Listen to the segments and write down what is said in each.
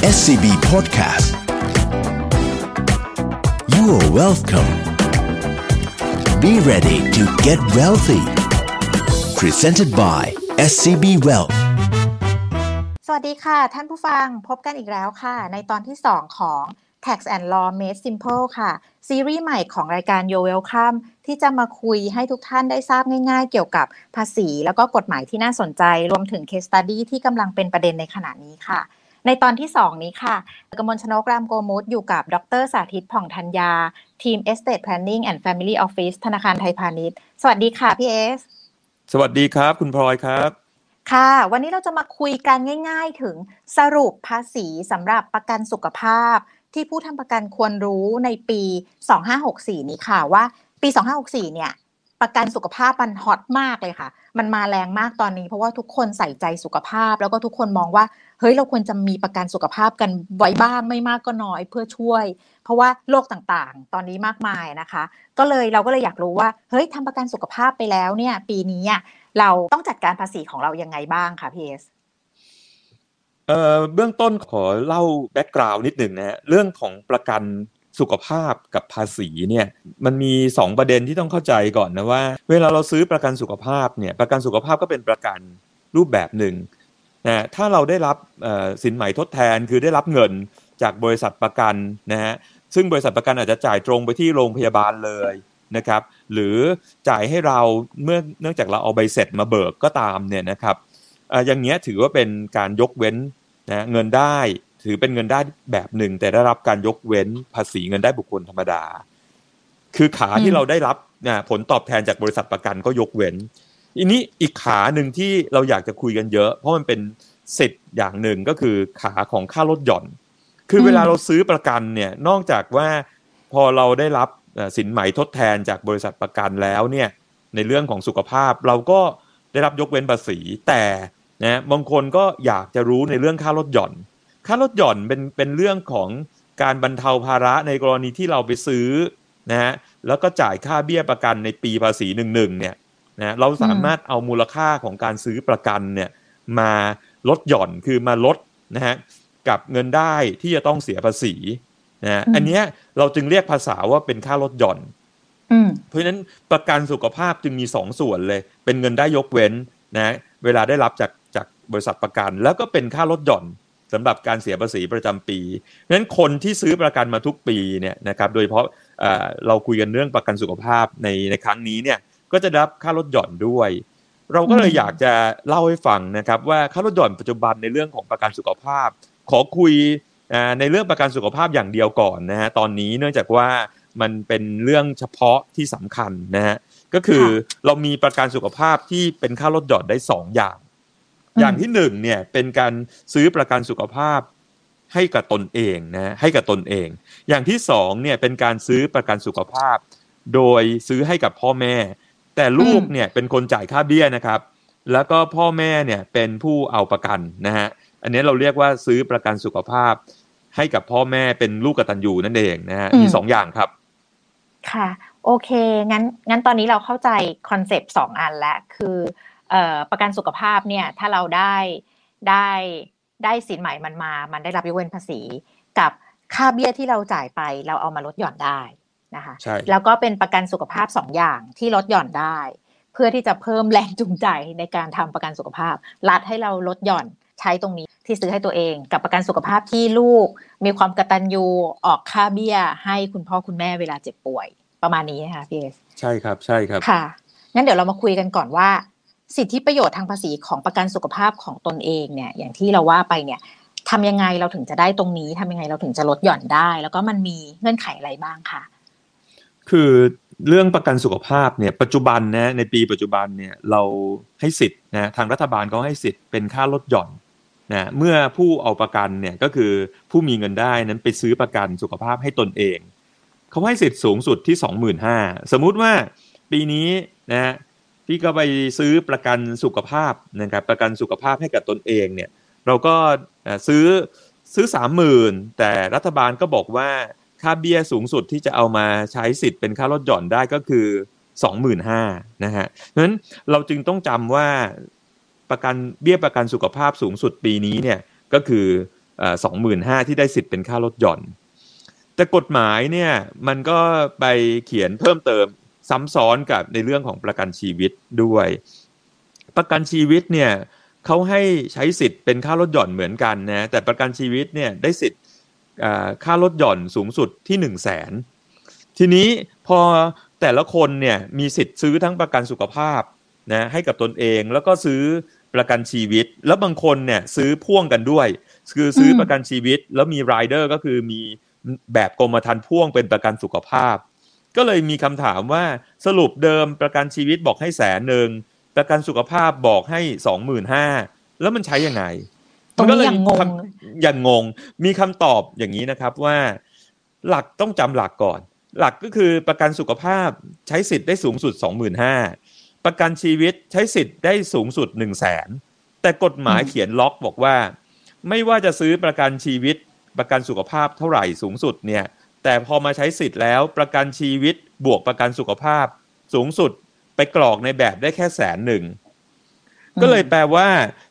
SCB Podcast You are welcome Be ready to get wealthy Presented by SCB Wealth สวัสดีค่ะ ท่านผู้ฟังพบกันอีกแล้วค่ะ ในตอนที่ 2 ของ Tax and Law Made Simple ค่ะ ซีรีส์ใหม่ของรายการ Yo Welcome ที่จะมาคุยให้ทุกท่านได้ทราบง่ายๆ เกี่ยวกับภาษี แล้วก็กฎหมายที่น่าสนใจ รวมถึง Case Study ที่กำลังเป็นประเด็นในขณะนี้ค่ะ ในตอนที่ 2 นี้ค่ะ กมลชนกรามโกมุตอยู่กับ ดรสาธิตผ่องธัญญา ทีม Estate Planning and Family Office ธนาคารไทยพาณิชย์ สวัสดีค่ะ พี่เอส สวัสดีครับ คุณพลอยครับ ค่ะ วันนี้เราจะมาคุยกันง่าย ๆ ถึงสรุปภาษีสำหรับประกันสุขภาพ ที่ผู้ทำประกันควรรู้ในปี 2564 นี้ค่ะว่า ปี 2564 เนี่ย ประกันสุขภาพมันฮอตมากเลยค่ะ มันมาแรงมากตอนนี้ เพราะว่าทุกคนใส่ใจสุขภาพ แล้วก็ทุกคนมองว่า เฮ้ยเราควรจะมีประกันสุขภาพกันไว้บ้างไม่มากก็น้อยเพื่อช่วย เพราะว่าโรคต่างๆ ตอนนี้มากมายนะคะ ก็เลยเราก็เลยอยากรู้ว่า เฮ้ยทำประกันสุขภาพไปแล้วเนี่ย ปีนี้เราต้องจัดการภาษีของเรายังไงบ้างคะพี่เอสเอ่อเบื้องต้นขอเล่า background นิดหนึ่งนะฮะเรื่องของประกัน สุขภาพกับภาษีเนี่ยมันมี 2 ประเด็นที่ต้องเข้าใจก่อนนะว่า เวลาเราซื้อประกันสุขภาพเนี่ยประกันสุขภาพก็เป็นประกันรูปแบบหนึ่งนะถ้าเราได้รับสินไหมทดแทนคือได้รับเงินจากบริษัทประกันนะฮะซึ่งบริษัทประกันอาจจะจ่ายตรงไปที่โรงพยาบาลเลยนะครับหรือจ่ายให้เราเมื่อเนื่องจากเราเอาใบเสร็จมาเบิกก็ตามเนี่ยนะครับอย่างเงี้ยถือว่าเป็นการยกเว้นนะเงินได้ ถือเป็นเงินได้แบบหนึ่ง แต่ได้รับการยกเว้นภาษีเงินได้บุคคลธรรมดา คือขาที่เราได้รับนะผลตอบแทนจากบริษัทประกันก็ยกเว้นอันนี้อีกขาหนึ่งที่เราอยากจะคุยกันเยอะ เพราะมันเป็นสิทธิ์อย่างหนึ่งก็คือขาของค่าลดหย่อน คือเวลาเราซื้อประกันเนี่ยนอกจากว่าพอเราได้รับสินไหมทดแทนจากบริษัทประกันแล้วเนี่ยในเรื่องของสุขภาพเราก็ได้รับยกเว้นภาษีแต่นะบางคนก็อยากจะรู้ในเรื่องค่าลดหย่อน ค่าลดหย่อนเป็นเป็นเรื่องของการบรรเทาภาระในกรณีที่เราไปซื้อนะฮะแล้วก็จ่ายค่าเบี้ยประกันในปีภาษีหนึ่งหนึ่งเนี่ยนะเราสามารถเอามูลค่าของการซื้อประกันเนี่ยมาลดหย่อนคือมาลดนะฮะกับเงินได้ที่จะต้องเสียภาษีนะอันนี้เราจึงเรียกภาษาว่าเป็นค่าลดหย่อนเพราะฉะนั้นประกันสุขภาพจึงมีสองส่วนเลย เป็นเงินได้ยกเว้นนะเวลาได้รับจากจากบริษัทประกัน แล้วก็เป็นค่าลดหย่อน สำหรับการเสียภาษีประจำปีนั้นคนที่ซื้อประกันมาทุกปีเนี่ยนะครับโดยเฉพาะเราคุยกันเรื่องประกันสุขภาพในในครั้งนี้เนี่ยก็จะรับค่าลดหย่อนด้วย เราก็เลยอยากจะเล่าให้ฟังนะครับว่าค่าลดหย่อนปัจจุบันในเรื่องของประกันสุขภาพ ขอคุยในเรื่องประกันสุขภาพอย่างเดียวก่อนนะฮะตอนนี้เนื่องจากว่ามันเป็นเรื่องเฉพาะที่สำคัญนะฮะก็คือเรามีประกันสุขภาพที่เป็นค่าลดหย่อนได้สองอย่าง อย่างที่หนึ่งเนี่ยเป็นการซื้อประกันสุขภาพให้กับตนเองนะให้กับตนเอง อย่างที่สองเนี่ยเป็นการซื้อประกันสุขภาพ โดยซื้อให้กับพ่อแม่ แต่ลูกเนี่ยเป็นคนจ่ายค่าเบี้ยนะครับ แล้วก็พ่อแม่เนี่ยเป็นผู้เอาประกันนะฮะอันนี้เราเรียกว่าซื้อประกันสุขภาพ ให้กับพ่อแม่เป็นลูกกตัญญูนั่นเองนะฮะมีสองอย่างครับ ค่ะ โอเคงั้นงั้นตอนนี้เราเข้าใจคอนเซปต์สองอันแล้วคือเอ่อ ประกันสุขภาพเนี่ยถ้าเราได้ได้ได้สินใหม่มันมา มันได้รับยกเว้นภาษี กับค่าเบี้ยที่เราจ่ายไปเราเอามาลดหย่อนได้นะคะใช่แล้วก็เป็นประกันสุขภาพสองอย่างที่ลดหย่อนได้ เพื่อที่จะเพิ่มแรงจูงใจในการทำประกันสุขภาพ รัดให้เราลดหย่อนใช้ตรงนี้ที่ซื้อให้ตัวเอง กับประกันสุขภาพที่ลูก มีความกตัญญูออกค่าเบี้ย ให้คุณพ่อคุณแม่เวลาเจ็บป่วยประมาณนี้นะคะพี่เอสใช่ครับใช่ครับค่ะงั้นเดี๋ยวเรามาคุยกันก่อนว่า สิทธิประโยชน์ทางภาษีของประกันสุขภาพของตนเองเนี่ยอย่างที่เราว่าไปเนี่ยทำยังไงเราถึงจะได้ตรงนี้ทำยังไงเราถึงจะลดหย่อนได้ แล้วก็มันมีเงื่อนไขอะไรบ้างคะคือเรื่องประกันสุขภาพเนี่ยปัจจุบันนะในปีปัจจุบันเนี่ยเราให้สิทธิ์นะทางรัฐบาลเขาให้สิทธิ์เป็นค่าลดหย่อนนะเมื่อผู้เอาประกันเนี่ยก็คือผู้มีเงินได้นั้นไปซื้อประกันสุขภาพให้ตนเองเขาให้สิทธิ์สูงสุดที่ 25,000สมมุติว่าปีนี้นะ พี่ก็ไปซื้อประกันสุขภาพนะครับประกันสุขภาพให้กับตนเองเนี่ยเราก็ซื้อซื้อสามหมื่นแต่รัฐบาลก็บอกว่าค่าเบี้ยสูงสุดที่จะเอามาใช้สิทธิ์เป็นค่าลดหย่อนได้ก็คือ25,000นะฮะเพราะฉะนั้นเราจึงต้องจำว่าประกันเบี้ยประกันสุขภาพสูงสุดปีนี้เนี่ยก็คือสองหมื่นห้าที่ได้สิทธิ์เป็นค่าลดหย่อน แต่กฎหมายเนี่ยมันก็ไปเขียนเพิ่มเติม ซ้ำซ้อนกับในเรื่องของประกันชีวิตด้วย ประกันชีวิตเนี่ยเขาให้ใช้สิทธิ์เป็นค่าลดหย่อนเหมือนกันนะแต่ประกันชีวิตเนี่ยได้สิทธิ์ค่าลดหย่อนสูงสุดที่หนึ่งแสนทีนี้พอแต่ละคนเนี่ยมีสิทธิ์ซื้อทั้งประกันสุขภาพนะให้กับตนเองแล้วก็ซื้อประกันชีวิต แล้วบางคนเนี่ยซื้อพ่วงกันด้วย คือซื้อประกันชีวิต แล้วมีรายเดอร์ก็คือมีแบบกรมธรรม์พ่วงเป็นประกันสุขภาพ ก็เลยมีคำถามว่าสรุปเดิมประกันชีวิตบอกให้แสนหนึ่งประกันสุขภาพบอกให้สองหมื่นห้าแล้วมันใช้ยังไงมันก็เลยยังงงอย่างงง มีคำตอบอย่างนี้นะครับว่า หลักต้องจำหลักก่อน หลักก็คือประกันสุขภาพใช้สิทธิ์ได้สูงสุดสองหมื่นห้าประกันชีวิตใช้สิทธิ์ได้สูงสุดหนึ่งแสนแต่กฎหมายเขียนล็อกบอกว่า ไม่ว่าจะซื้อประกันชีวิตประกันสุขภาพเท่าไหร่สูงสุดเนี่ย แต่พอมาใช้สิทธิ์แล้วประกันชีวิตบวกประกันสุขภาพ สูงสุดไปกรอกในแบบได้แค่แสนหนึ่งก็เลยแปลว่า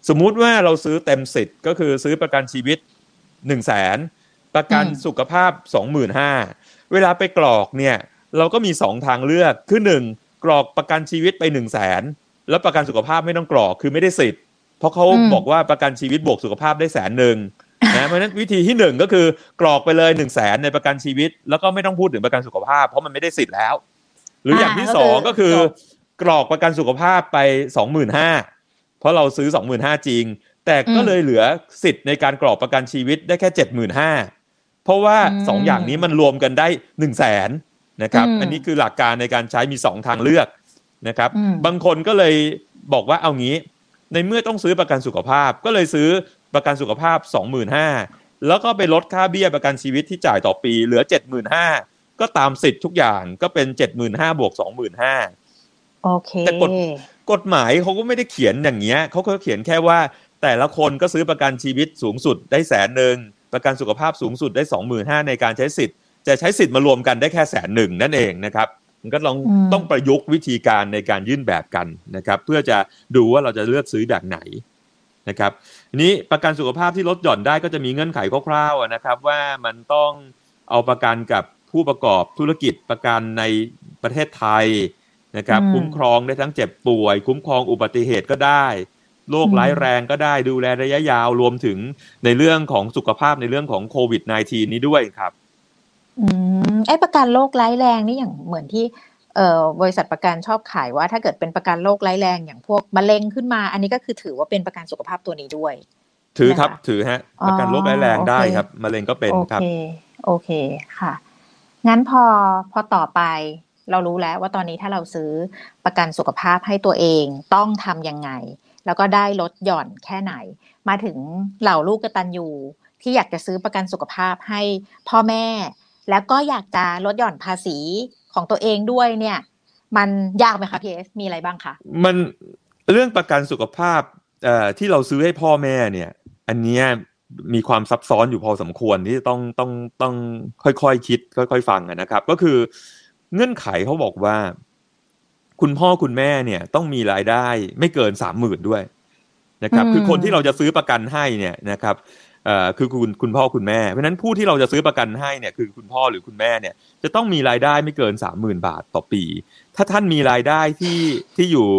สมมุติว่าเราซื้อเต็มสิทธิ์ก็คือซื้อประกันชีวิตหนึ่งแสนประกันสุขภาพสองหมื่นห้าเวลาไปกรอกเนี่ย เราก็มีสองทางเลือกคือหนึ่งกรอกประกันชีวิตไปหนึ่งแสนแล้วประกันสุขภาพไม่ต้องกรอกคือไม่ได้สิทธิ์เพราะเขาบอกว่าประกันชีวิตบวกสุขภาพได้แสนหนึ่ง นะเพราะนั้นวิธีที่หนึ่งก็คือกรอกไปเลยหนึ่งแสนในประกันชีวิต แล้วก็ไม่ต้องพูดถึงประกันสุขภาพ เพราะมันไม่ได้สิทธิ์แล้ว หรืออย่างที่สองก็คือกรอกประกันสุขภาพไปสองหมื่นห้าเพราะเราซื้อสองหมื่นห้าจริง แต่ก็เลยเหลือสิทธิ์ในการกรอกประกันชีวิตได้แค่เจ็ดหมื่นห้าเพราะว่าสองอย่างนี้มันรวมกันได้หนึ่งแสนนะครับ อันนี้คือหลักการในการใช้มีสองทางเลือกนะครับ บางคนก็เลยบอกว่าเอางี้ ในเมื่อต้องซื้อประกันสุขภาพก็เลยซื้อ ประกันสุขภาพสองหมื่นห้าแล้วก็ไปลดค่าเบี้ยประกันชีวิตที่จ่ายต่อปีเหลือเจ็ดหมื่นห้าก็ตามสิทธิ์ทุกอย่างก็เป็นเจ็ดหมื่นห้าบวกสองหมื่นห้าโอเคแต่กฎกฎหมายเขาก็ไม่ได้เขียนอย่างเงี้ยเขาก็เขียนแค่ว่า แต่ละคนก็ซื้อประกันชีวิตสูงสุดได้แสนหนึ่งประกันสุขภาพสูงสุดได้สองหมื่นห้าในการใช้สิทธิ์จะใช้สิทธิ์มารวมกันได้แค่แสนหนึ่งนั่นเองนะครับมันก็ลองต้องประยุกต์วิธีการในการยื่นแบบกันนะครับ เพื่อจะดูว่าเราจะเลือกซื้อแบบไหน นะครับนี้ประกันสุขภาพที่ลดหย่อนได้ก็จะมีเงื่อนไขคร่าวๆนะครับ ว่ามันต้องเอาประกันกับผู้ประกอบธุรกิจประกันในประเทศไทยนะครับคุ้มครองได้ทั้งเจ็บป่วย คุ้มครองอุบัติเหตุก็ได้โรคร้ายแรงก็ได้ดูแลระยะยาวรวมถึงในเรื่องของสุขภาพในเรื่องของโควิด -19 นี้ด้วยครับ อืมไอ้ประกันโรคร้ายแรงนี่อย่างเหมือนที่เอ่อ บริษัทประกันชอบขายว่า ถ้าเกิดเป็นประกันโรคร้ายแรงอย่างพวกมะเร็งขึ้นมา อันนี้ก็คือถือว่าเป็นประกันสุขภาพตัวนี้ด้วย ถือครับถือฮะประกันโรคร้ายแรงได้ครับมะเร็งก็เป็นครับ โอเคโอเคค่ะ งั้นพอพอต่อไปเรารู้แล้วว่าตอนนี้ถ้าเราซื้อประกันสุขภาพให้ตัวเองต้องทำยังไง แล้วก็ได้ลดหย่อนแค่ไหน มาถึงเหล่าลูกกตันยูที่อยากจะซื้อประกันสุขภาพให้พ่อแม่ แล้วก็อยากจะลดหย่อนภาษี ของตัวเองด้วยเนี่ย มันยากไหมคะพี่เอสมีอะไรบ้างคะมันเรื่องประกันสุขภาพเอ่อที่เราซื้อให้พ่อแม่เนี่ย อันนี้มีความซับซ้อนอยู่พอสมควรที่ต้องต้องต้องค่อยๆคคิด ค่อย ๆ ฟังนะครับ ก็คือเงื่อนไขเขาบอกว่า คุณพ่อคุณแม่เนี่ยต้องมีรายได้ไม่เกินสามหมื่นด้วยนะครับ คือคนที่เราจะซื้อประกันให้เนี่ยนะครับ คือคุณคุณพ่อคุณแม่ เพราะนั้นผู้ที่เราจะซื้อประกันให้เนี่ยคือคุณพ่อหรือคุณแม่เนี่ยจะต้องมีรายได้ไม่เกินสามหมื่นบาทต่อปี ถ้าท่านมีรายได้ที่ที่อยู่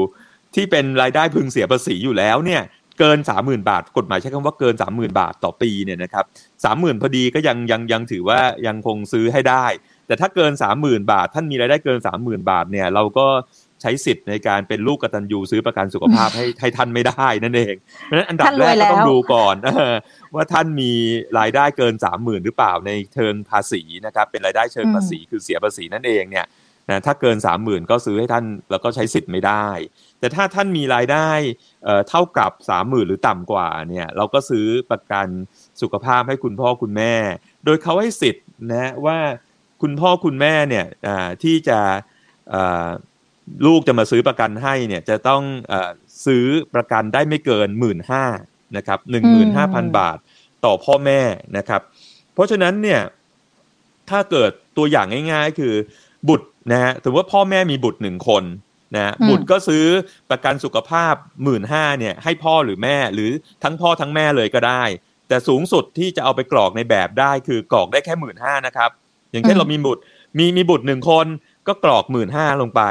ที่เป็นรายได้พึงเสียภาษีอยู่แล้วเนี่ยเกินสามหมื่นบาท กฎหมายใช้คำว่าเกินสามหมื่นบาทต่อปีเนี่ยนะครับสามหมื่นพอดีก็ยังยังยังถือว่ายังคงซื้อให้ได้ แต่ถ้าเกินสามหมื่นบาท ท่านมีรายได้เกินสามหมื่นบาทเนี่ยเราก็ ใช้สิทธิ์ในการเป็นลูกกตัญญูซื้อประกันสุขภาพให้ให้ท่านไม่ได้นั่นเองเพราะฉะนั้นอันดับแรกก็ต้องดูก่อนว่าท่านมีรายได้เกินสามหมื่นหรือเปล่าในเชิงภาษีนะครับเป็นรายได้เชิงภาษีคือเสียภาษีนั่นเองเนี่ยนะถ้าเกินสามหมื่นก็ซื้อให้ท่านแล้วก็ใช้สิทธิ์ไม่ได้ แต่ถ้าท่านมีรายได้เท่ากับสามหมื่นหรือต่ำกว่าเนี่ยเราก็ซื้อประกันสุขภาพให้คุณพ่อคุณแม่ โดยเขาให้สิทธิ์นะว่าคุณพ่อคุณแม่เนี่ยที่จะ ลูกจะมาซื้อประกันให้เนี่ยจะต้องอซื้อประกันได้ไม่เกินหมื่นห้านะครับหนึ่งหมื่นห้าพันบาทต่อพ่อแม่นะครับ เพราะฉะนั้นเนี่ยถ้าเกิดตัวอย่างง่าย ๆ คือบุตรนะฮะถือว่าพ่อแม่มีบุตรหนึ่งคนนะบุตรก็ซื้อประกันสุขภาพหมื่นห้าเนี่ยให้พ่อหรือแม่หรือทั้งพ่อทั้งแม่เลยก็ได้ แต่สูงสุดที่จะเอาไปกรอกในแบบได้คือกรอกได้แค่หมื่นห้านะครับ อย่างเช่นอืมเรามีบุตรมีมีบุตรหนึ่งคนก็กรอกหมื่นห้าลงไป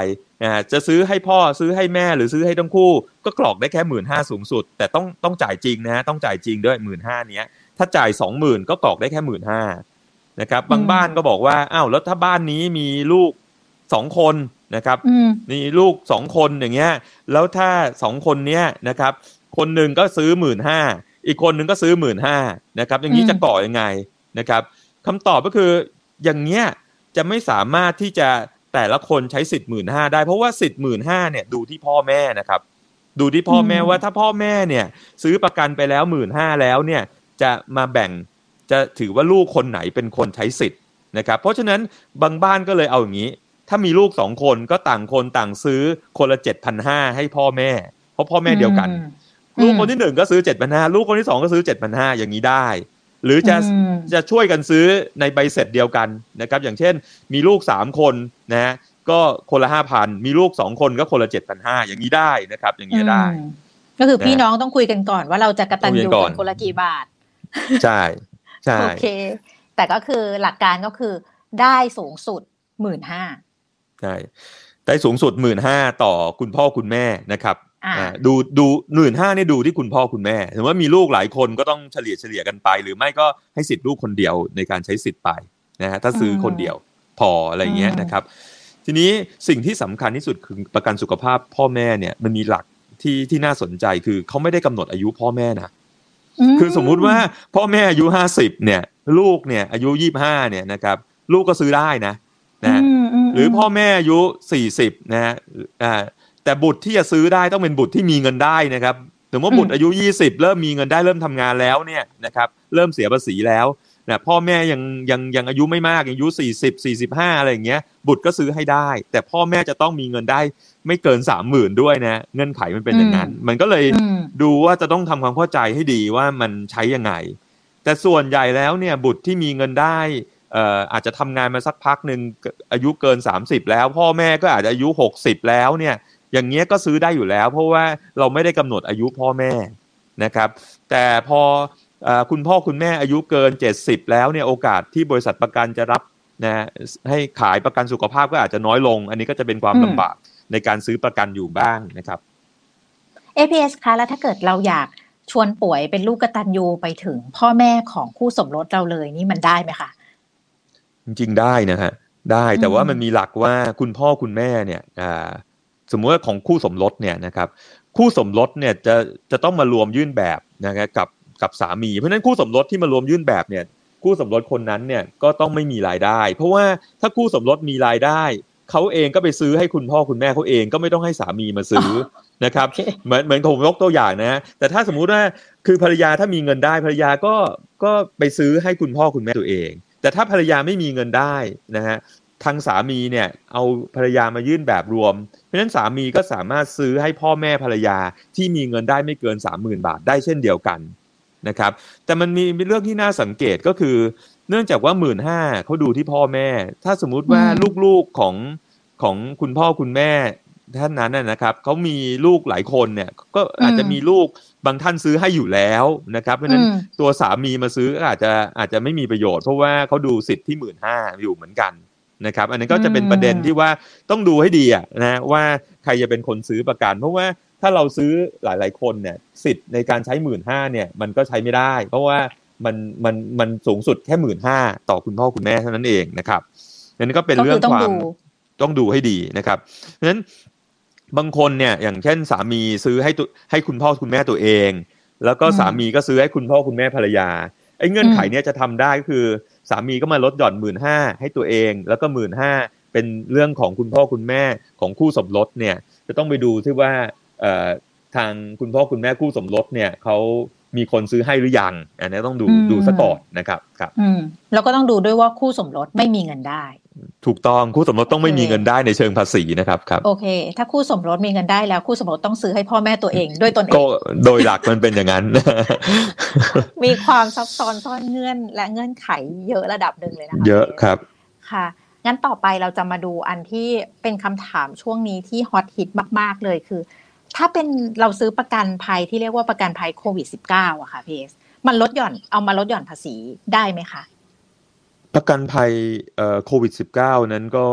นะฮะจะซื้อให้พ่อซื้อให้แม่หรือซื้อให้ทั้งคู่ ก็กรอกได้แค่หมื่นห้าสูงสุด แต่ต้องต้องจ่ายจริงนะฮะต้องจ่ายจริงด้วยหมื่นห้าเนี้ยถ้าจ่ายสองหมื่นก็กรอกได้แค่หมื่นห้านะครับบางอืมบ้านก็บอกว่าอ้าวแล้วถ้าบ้านนี้มีลูกสองคนนะครับอืมมีลูกสองคนอย่างเงี้ยแล้วถ้าสองคนเนี้ยนะครับ คนหนึ่งก็ซื้อหมื่นห้าอีกคนหนึ่งก็ซื้อหมื่นห้านะครับ อย่างนี้อืมจะก่อยังไงนะครับคำตอบก็คืออย่างเงี้ยจะไม่สามารถที่จะ แต่ละคนใช้สิทธิ์หมื่นห้าได้ เพราะว่าสิทธิ์หมื่นห้าเนี่ยดูที่พ่อแม่นะครับ ดูที่พ่อแม่ว่าถ้าพ่อแม่เนี่ย ซื้อประกันไปแล้วหมื่นห้าแล้วเนี่ยจะมาแบ่งจะถือว่าลูกคนไหนเป็นคนใช้สิทธิ์นะครับ เพราะฉะนั้นบางบ้านก็เลยเอาอย่างนี้ ถ้ามีลูกสองคนก็ต่างคนต่างซื้อคนละเจ็ดพันห้าให้พ่อแม่ เพราะพ่อแม่เดียวกันอืมลูกคนที่หนึ่งก็ซื้อเจ็ดพันห้าลูกคนที่สองก็ซื้อเจ็ดพันห้าอย่างนี้ได้ หรือจะอืมจะช่วยกันซื้อในใบเสร็จเดียวกันนะครับอย่างเช่น มีลูกสามคนนะฮะก็คนละห้าพันมีลูกสองคนก็คนละเจ็ดพันห้าอย่างนี้ได้นะครับ อย่างนี้ได้อืมก็คือพี่นะน้องต้องคุยกันก่อนว่าเราจะกระตันคุยยูกันก่อนกันคนละกี่บาท ใช่ใช่โอเค แต่ก็คือหลักการก็คือได้สูงสุดหมื่นห้าใช่ได้สูงสุดหมื่นห้าต่อคุณพ่อคุณแม่นะครับอ่าอ่า ดูดูหมื่นห้านี่ดูที่คุณพ่อคุณแม่ถือว่ามีลูกหลายคนก็ต้องเฉลี่ยเฉลี่ยกันไป หรือไม่ก็ให้สิทธิ์ลูกคนเดียวในการใช้สิทธิ์ไปนะฮะถ้าซื้อคนเดียวพออะไรอย่างเงี้ยนะครับ ทีนี้สิ่งที่สำคัญที่สุดคือประกันสุขภาพพ่อแม่เนี่ยมันมีหลักที่ที่น่าสนใจคือเขาไม่ได้กำหนดอายุพ่อแม่นะคือสมมุติว่าพ่อแม่อายุห้าสิบเนี่ย ลูกเนี่ยอายุยี่ห้าเนี่ยนะครับ ลูกก็ซื้อได้นะนะฮะมมหรือพ่อแม่อายุสี่สิบนะฮะอ่า แต่บุตรที่จะซื้อได้ต้องเป็นบุตรที่มีเงินได้นะครับสมมติว่าบุตรอายุยี่สิบเริ่มมีเงินได้เริ่มทำงานแล้วเนี่ยนะครับเริ่มเสียภาษีแล้วนะพ่อแม่ยังยังยังอายุไม่มากยังอายุสี่สิบสี่สิบห้าอะไรอย่างเงี้ยบุตรก็ซื้อให้ได้ แต่พ่อแม่จะต้องมีเงินได้ไม่เกินสามหมื่นด้วยนะเงื่อนไขมันเป็นอย่างนั้น มันก็เลยอืมดูว่าจะต้องทำความเข้าใจให้ดีว่ามันใช้ยังไง แต่ส่วนใหญ่แล้วเนี่ยบุตรที่มีเงินได้เอ่ออาจจะทำงานมาสักพักหนึ่งอายุเกิน 30 แล้ว พ่อแม่ก็อาจจะอายุ 60 แล้วเนี่ย อย่างเงี้ยก็ซื้อได้อยู่แล้ว เพราะว่าเราไม่ได้กำหนดอายุพ่อแม่นะครับ แต่พอเออคุณพ่อคุณแม่อายุเกิน 70 แล้วเนี่ยโอกาสที่บริษัทประกันจะรับนะให้ขายประกันสุขภาพก็อาจจะน้อยลง อันนี้ก็จะเป็นความอืมลำบากในการซื้อประกันอยู่บ้างนะครับ APS คะแล้วถ้าเกิดเราอยากชวนป่วยเป็นลูกกตัญญูไปถึงพ่อแม่ของคู่สมรสเราเลยนี่มันได้ไหมคะจริงๆได้นะฮะได้แต่อืมว่ามันมีหลักว่าคุณพ่อคุณแม่เนี่ยอ่า สมมติว่าของคู่สมรสเนี่ยนะครับ คู่สมรสเนี่ยจะจะต้องมารวมยื่นแบบนะครับกับกับสามี เพราะฉะนั้นคู่สมรสที่มารวมยื่นแบบเนี่ย คู่สมรสคนนั้นเนี่ยก็ต้องไม่มีรายได้ เพราะว่าถ้าคู่สมรสมีรายได้เขาเองก็ไปซื้อให้คุณพ่อคุณแม่เขาเองก็ไม่ต้องให้สามีมาซื้อนะครับโอเคเหมือนเหมือนผมยกตัวอย่างนะ แต่ถ้าสมมุติว่าคือภรรยาถ้ามีเงินได้ภรรยาก็ก็ไปซื้อให้คุณพ่อคุณแม่ตัวเอง แต่ถ้าภรรยาไม่มีเงินได้นะฮะ ทางสามีเนี่ยเอาภรรยามายื่นแบบรวม เพราะฉะนั้นสามีก็สามารถซื้อให้พ่อแม่ภรรยาที่มีเงินได้ไม่เกิน 30,000 บาทได้เช่นเดียวกันนะครับ แต่มันมีเรื่องที่น่าสังเกตก็คือ เนื่องจากว่าหมื่นห้าเขาดูที่พ่อแม่ ถ้าสมมุติว่าอืมลูกๆของของคุณพ่อคุณแม่ท่านนั้นนะนะครับเขามีลูกหลายคนเนี่ยก็อาจจะมีลูกบางท่านซื้อให้อยู่แล้วนะครับ เพราะฉะนั้นอืมตัวสามีมาซื้อก็อาจจะอาจจะไม่มีประโยชน์เพราะว่าเขาดูสิทธิ์ที่หมื่นห้าอยู่เหมือนกัน นะครับ อันนั้นก็จะเป็นประเด็นที่ว่าต้องดูให้ดีอะนะว่าใครจะเป็นคนซื้อประกัน เพราะว่าถ้าเราซื้อหลาย ๆ คนเนี่ยสิทธิ์ในการใช้หมื่นห้าเนี่ยมันก็ใช้ไม่ได้ เพราะว่ามันมันมันสูงสุดแค่หมื่นห้าต่อคุณพ่อคุณแม่เท่านั้นเองนะครับอันนี้ก็เป็นก็เรื่คือองต้องความดูต้องดูให้ดีนะครับเพราะฉะนั้นบางคนเนี่ยอย่างเช่นสามีซื้อให้ตัวให้คุณพ่อคุณแม่ตัวเอง แล้วก็อืมสามีก็ซื้อให้คุณพ่อคุณแม่ภรรยาไอ้เงื่อนไขเนี่ยจะทำได้ก็คือ สามีก็มาลดหย่อนหมื่นห้าให้ตัวเอง แล้วก็หมื่นห้าเป็นเรื่องของคุณพ่อคุณแม่ของคู่สมรสเนี่ย จะต้องไปดูที่ว่าทางคุณพ่อคุณแม่คู่สมรสเนี่ยเขา มีคนซื้อให้หรือยังอันนี้ต้องดูอืมดูซะก่อนนะครับครับอืมแล้วก็ต้องดูด้วยว่าคู่สมรสไม่มีเงินได้ ถูกต้องคู่สมรสต้องไม่โอเคมีเงินได้ในเชิงภาษีนะครับครับโอเค ถ้าคู่สมรสมีเงินได้แล้วคู่สมรสต้องซื้อให้พ่อแม่ตัวเองด้วยตนเอก็งโดยหลักมันเป็นอย่างนั้น มีความซับซ้อนซ่อนเงื่อน และเงื่อนไขเยอะระดับหนึ่งเลยนะคะเยอะครับค่ะงั้นต่อไปเราจะมาดูอันที่เป็นคำถามช่วงนี้ที่ฮอตฮิตมาก ๆเลยคือ ถ้าเป็นเราซื้อประกันภัยที่เรียกว่าประกันภัยโควิด -19 อะค่ะพีเอสมันลดหย่อนเอามาลดหย่อนภาษีได้ไหมคะประกันภัยโควิด -19 นั้นก็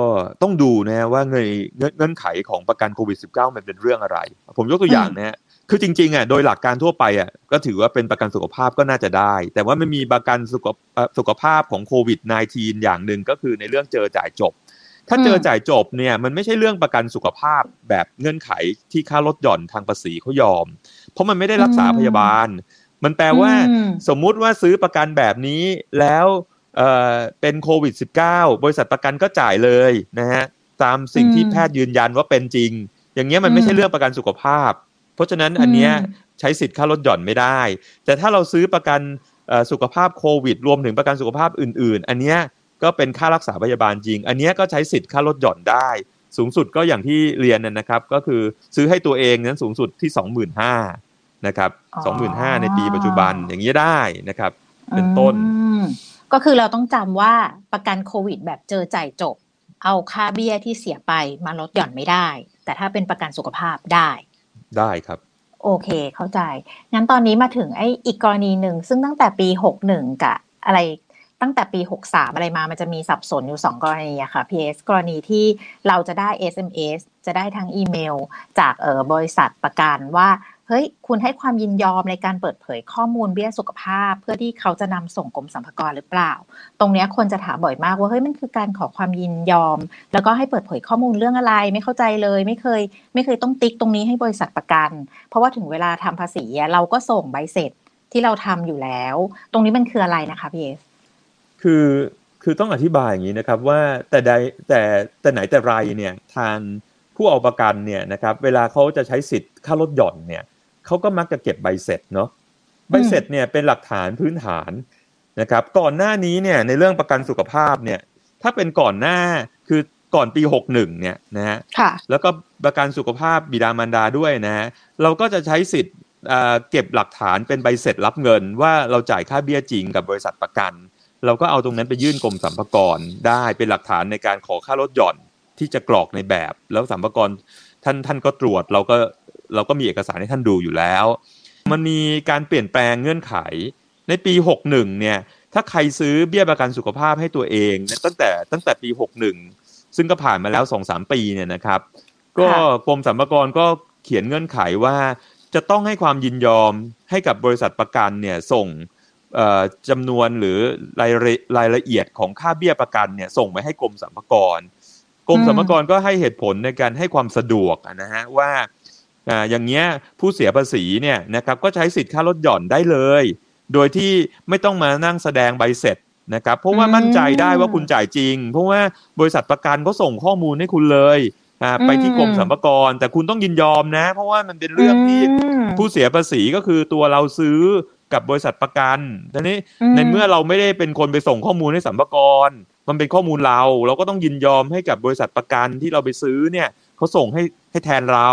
ต้องดูนะว่าเงยเงื่อนไขของประกันโควิด -19 มันเป็นเรื่องอะไร ผมยกตัวอย่างนะฮะคือจริงๆอะโดยหลักการทั่วไปอะก็ถือว่าเป็นประกันสุขภาพก็น่าจะได้ แต่ว่ามันมีประกันสุขสุขภาพของโควิด -19 อย่างหนึ่งก็คือในเรื่องเจอจ่ายจบ ถ้าเจอจ่ายจบเนี่ยมันไม่ใช่เรื่องประกันสุขภาพแบบเงื่อนไขที่ค่าลดหย่อนทางภาษีเขายอม เพราะมันไม่ได้รักษาพยาบาล มันแปลว่าสมมุติว่าซื้อประกันแบบนี้แล้วเอ่อเป็นโควิด -19 บริษัทประกันก็จ่ายเลยนะฮะตามสิ่งที่แพทย์ยืนยันว่าเป็นจริง อย่างเงี้ยมันไม่ใช่เรื่องประกันสุขภาพ เพราะฉะนั้นอันเนี้ยใช้สิทธิ์ค่าลดหย่อนไม่ได้ แต่ถ้าเราซื้อประกันสุขภาพโควิด รวมถึงประกันสุขภาพอื่น ๆ อันเนี้ย ก็เป็นค่ารักษาพยาบาลจริง อันเนี้ยก็ใช้สิทธิ์ค่าลดหย่อนได้ สูงสุดก็อย่างที่เรียนนะครับ ก็คือซื้อให้ตัวเองนั้นสูงสุดที่ 25,000นะครับ25,000ในปีปัจจุบันอย่างนี้ได้นะครับ เป็นต้น ก็คือเราต้องจำว่าประกันโควิด แบบเจอจ่ายจบ เอาค่าเบี้ยที่เสียไปมาลดหย่อนไม่ได้ แต่ถ้าเป็นประกันสุขภาพได้ ได้ครับโอเค เข้าใจ งั้นตอนนี้มาถึงไอ้อีกกรณีหนึ่ง ซึ่งตั้งแต่ปีหกหนึ่งกับอะไร ตั้งแต่ปี 63 อะไรมา มันจะมีสับสนอยู่ 2 กรณีอะค่ะ PS กรณีที่เราจะได้ SMS จะได้ทางอีเมล จากเออบริษัทประกันว่าเฮ้ย คุณให้ความยินยอมในการเปิดเผยข้อมูลเบี้ยสุขภาพ เพื่อที่เขาจะนำส่งกรมสรรพากรหรือเปล่า ตรงนี้คนจะถามบ่อยมากว่าเฮ้ยมันคือการขอความยินยอม แล้วก็ให้เปิดเผยข้อมูลเรื่องอะไร ไม่เข้าใจเลย ไม่เคย ไม่เคยต้องติ๊กตรงนี้ให้บริษัทประกัน เพราะว่าถึงเวลาทำภาษีเราก็ส่งใบเสร็จที่เราทำอยู่แล้ว ตรงนี้มันคืออะไรนะคะพี่เอส คือคือต้องอธิบายอย่างนี้นะครับว่าแต่ใดแต่แต่ไหนแต่ไรเนี่ยทางผู้เอาประกันเนี่ยนะครับเวลาเขาจะใช้สิทธิ์ค่าลดหย่อนเนี่ยเขาก็มักจะเก็บใบเสร็จเนาะใบเสร็จเนี่ยเป็นหลักฐานพื้นฐานนะครับก่อนหน้านี้เนี่ยในเรื่องประกันสุขภาพเนี่ยถ้าเป็นก่อนหน้าคือก่อนปีหกหนึ่งเนี่ยนะฮะแล้วก็ประกันสุขภาพบิดามารดาด้วยนะฮะเราก็จะใช้สิทธิ์เก็บหลักฐานเป็นใบเสร็จรับเงินว่าเราจ่ายค่าเบี้ยจริงกับบริษัทประกัน เราก็เอาตรงนั้นไปยื่นกรมสรรพากรได้เป็นหลักฐานในการขอค่าลดหย่อนที่จะกรอกในแบบ แล้วสรรพากรท่านท่านก็ตรวจเราก็เราก็มีเอกสารให้ท่านดูอยู่แล้ว มันมีการเปลี่ยนแปลงเงื่อนไข ในปี 61 เนี่ย ถ้าใครซื้อเบี้ยประกันสุขภาพให้ตัวเองตั้งแต่ตั้งแต่ปี 61 ซึ่งก็ผ่านมาแล้ว 2-3 ปีเนี่ยนะครับ ก็กรมสรรพากรก็เขียนเงื่อนไขว่าจะต้องให้ความยินยอมให้กับบริษัทประกันเนี่ยส่ง จำนวนหรือรายรายละเอียดของค่าเบี้ยประกันเนี่ยส่งไปให้กรมสรรพากรกรมสรรพากรก็ให้เหตุผลในการให้ความสะดวกนะฮะว่าอ่าอย่างเงี้ยผู้เสียภาษีเนี่ยนะครับก็ใช้สิทธิ์ค่าลดหย่อนได้เลย โดยที่ไม่ต้องมานั่งแสดงใบเสร็จนะครับเพราะว่ามั่นใจได้ว่าคุณจ่ายจริง เพราะว่าบริษัทประกันก็ส่งข้อมูลให้คุณเลยไปที่กรมสรรพากรแต่คุณต้องยินยอมนะ เพราะว่ามันเป็นเรื่องที่ผู้เสียภาษีก็คือตัวเราซื้อ กับบริษัทประกันทีนี้ในเมื่อเราไม่ได้เป็นคนไปส่งข้อมูลให้สรรพากรมันเป็นข้อมูลเรา เราก็ต้องยินยอมให้กับบริษัทประกันที่เราไปซื้อเนี่ยเขาส่งให้ให้แทนเรา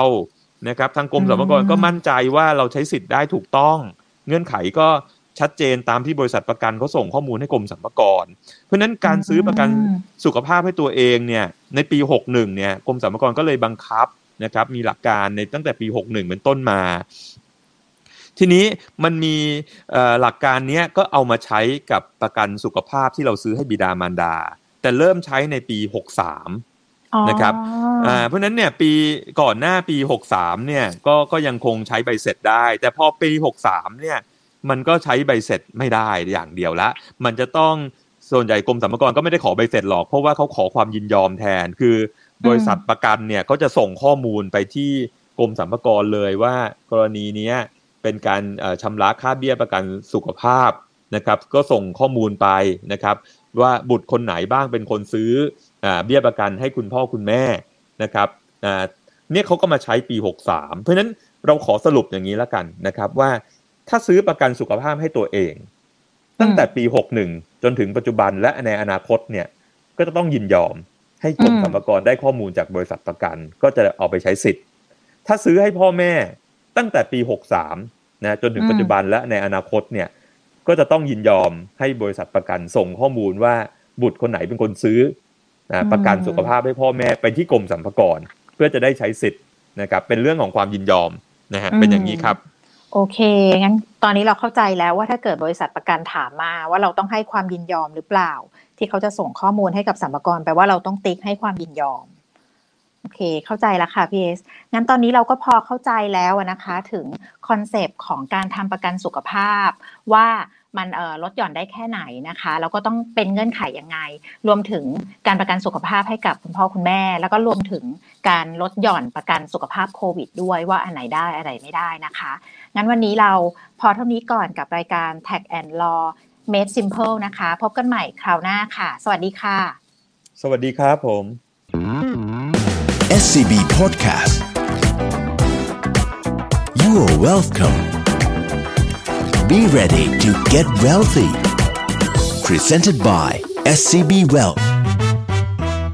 นะครับทางกรมสรรพากรก็มั่นใจว่าเราใช้สิทธิ์ได้ถูกต้อง เงื่อนไขก็ชัดเจนตามที่บริษัทประกันเขาส่งข้อมูลให้กรมสรรพากร เพราะนั้นการซื้อประกันสุขภาพให้ตัวเองเนี่ยในปี 61เนี่ยกรมสรรพากรก็เลยบังคับนะครับมีหลักการในตั้งแต่ปี 61 เป็นต้นมา ทีนี้มันมีหลักการนี้ก็เอามาใช้กับประกันสุขภาพที่เราซื้อให้บิดามารดา แต่เริ่มใช้ในปี 63 นะครับอ่าเพราะนั้นเนี่ยปีก่อนหน้าปีหกสามเนี่ยก็ก็ยังคงใช้ใบเสร็จได้ แต่พอปีหกสามเนี่ยมันก็ใช้ใบเสร็จไม่ได้อย่างเดียวละ มันจะต้องส่วนใหญ่กรมสรรพากรก็ไม่ได้ขอใบเสร็จหรอกเพราะว่าเขาขอความยินยอมแทน คือบริษัทประกันเนี่ยเขาจะส่งข้อมูลไปที่กรมสรรพากรเลยว่ากรณีนี้ เป็นการชำระค่าเบี้ยประกันสุขภาพนะครับ ก็ส่งข้อมูลไปนะครับ ว่าบุตรคนไหนบ้างเป็นคนซื้อเบี้ยประกันให้คุณพ่อคุณแม่นะครับเนี่ยเขาก็มาใช้ปี 63 เพราะฉะนั้นเราขอสรุปอย่างนี้แล้วกันนะครับ ว่าถ้าซื้อประกันสุขภาพให้ตัวเอง ตั้งแต่ปี 61 จนถึงปัจจุบันและในอนาคตเนี่ยก็จะต้องยินยอมให้กรมสรรพากรได้ข้อมูลจากบริษัทประกัน ก็จะเอาไปใช้สิทธิ์ ถ้าซื้อให้พ่อแม่ตั้งแต่ปี 63 นะจนถึงปัจจุบันและในอนาคตเนี่ยก็จะต้องยินยอมให้บริษัทประกันส่งข้อมูลว่าบุตรคนไหนเป็นคนซื้อนะประกันสุขภาพให้พ่อแม่ไปที่กรมสรรพากรเพื่อจะได้ใช้สิทธิ์นะครับเป็นเรื่องของความยินยอมนะฮะเป็นอย่างนี้ครับ โอเคงั้นตอนนี้เราเข้าใจแล้วว่าถ้าเกิดบริษัทประกันถามมาว่าเราต้องให้ความยินยอมหรือเปล่า ที่เขาจะส่งข้อมูลให้กับสัมภาระแปลว่าเราต้องติ๊กให้ความยินยอม โอเค เข้าใจแล้วค่ะพี่เอสงั้นตอนนี้เราก็พอเข้าใจแล้วนะคะถึงคอนเซปต์ของการทำประกันสุขภาพ ว่ามันลดหย่อนได้แค่ไหนนะคะแล้วก็ต้องเป็นเงื่อนไขยังไง รวมถึงการประกันสุขภาพให้กับคุณพ่อคุณแม่ แล้วก็รวมถึงการลดหย่อนประกันสุขภาพโควิด ด้วยว่าอันไหนได้อะไรไม่ได้นะคะ งั้นวันนี้เราพอเท่านี้ก่อนกับรายการ Tax and Law Made Simple นะคะ พบกันใหม่คราวหน้าค่ะ สวัสดีค่ะ สวัสดีครับผม SCB Podcast. You are welcome. Be ready to get wealthy. Presented by SCB Wealth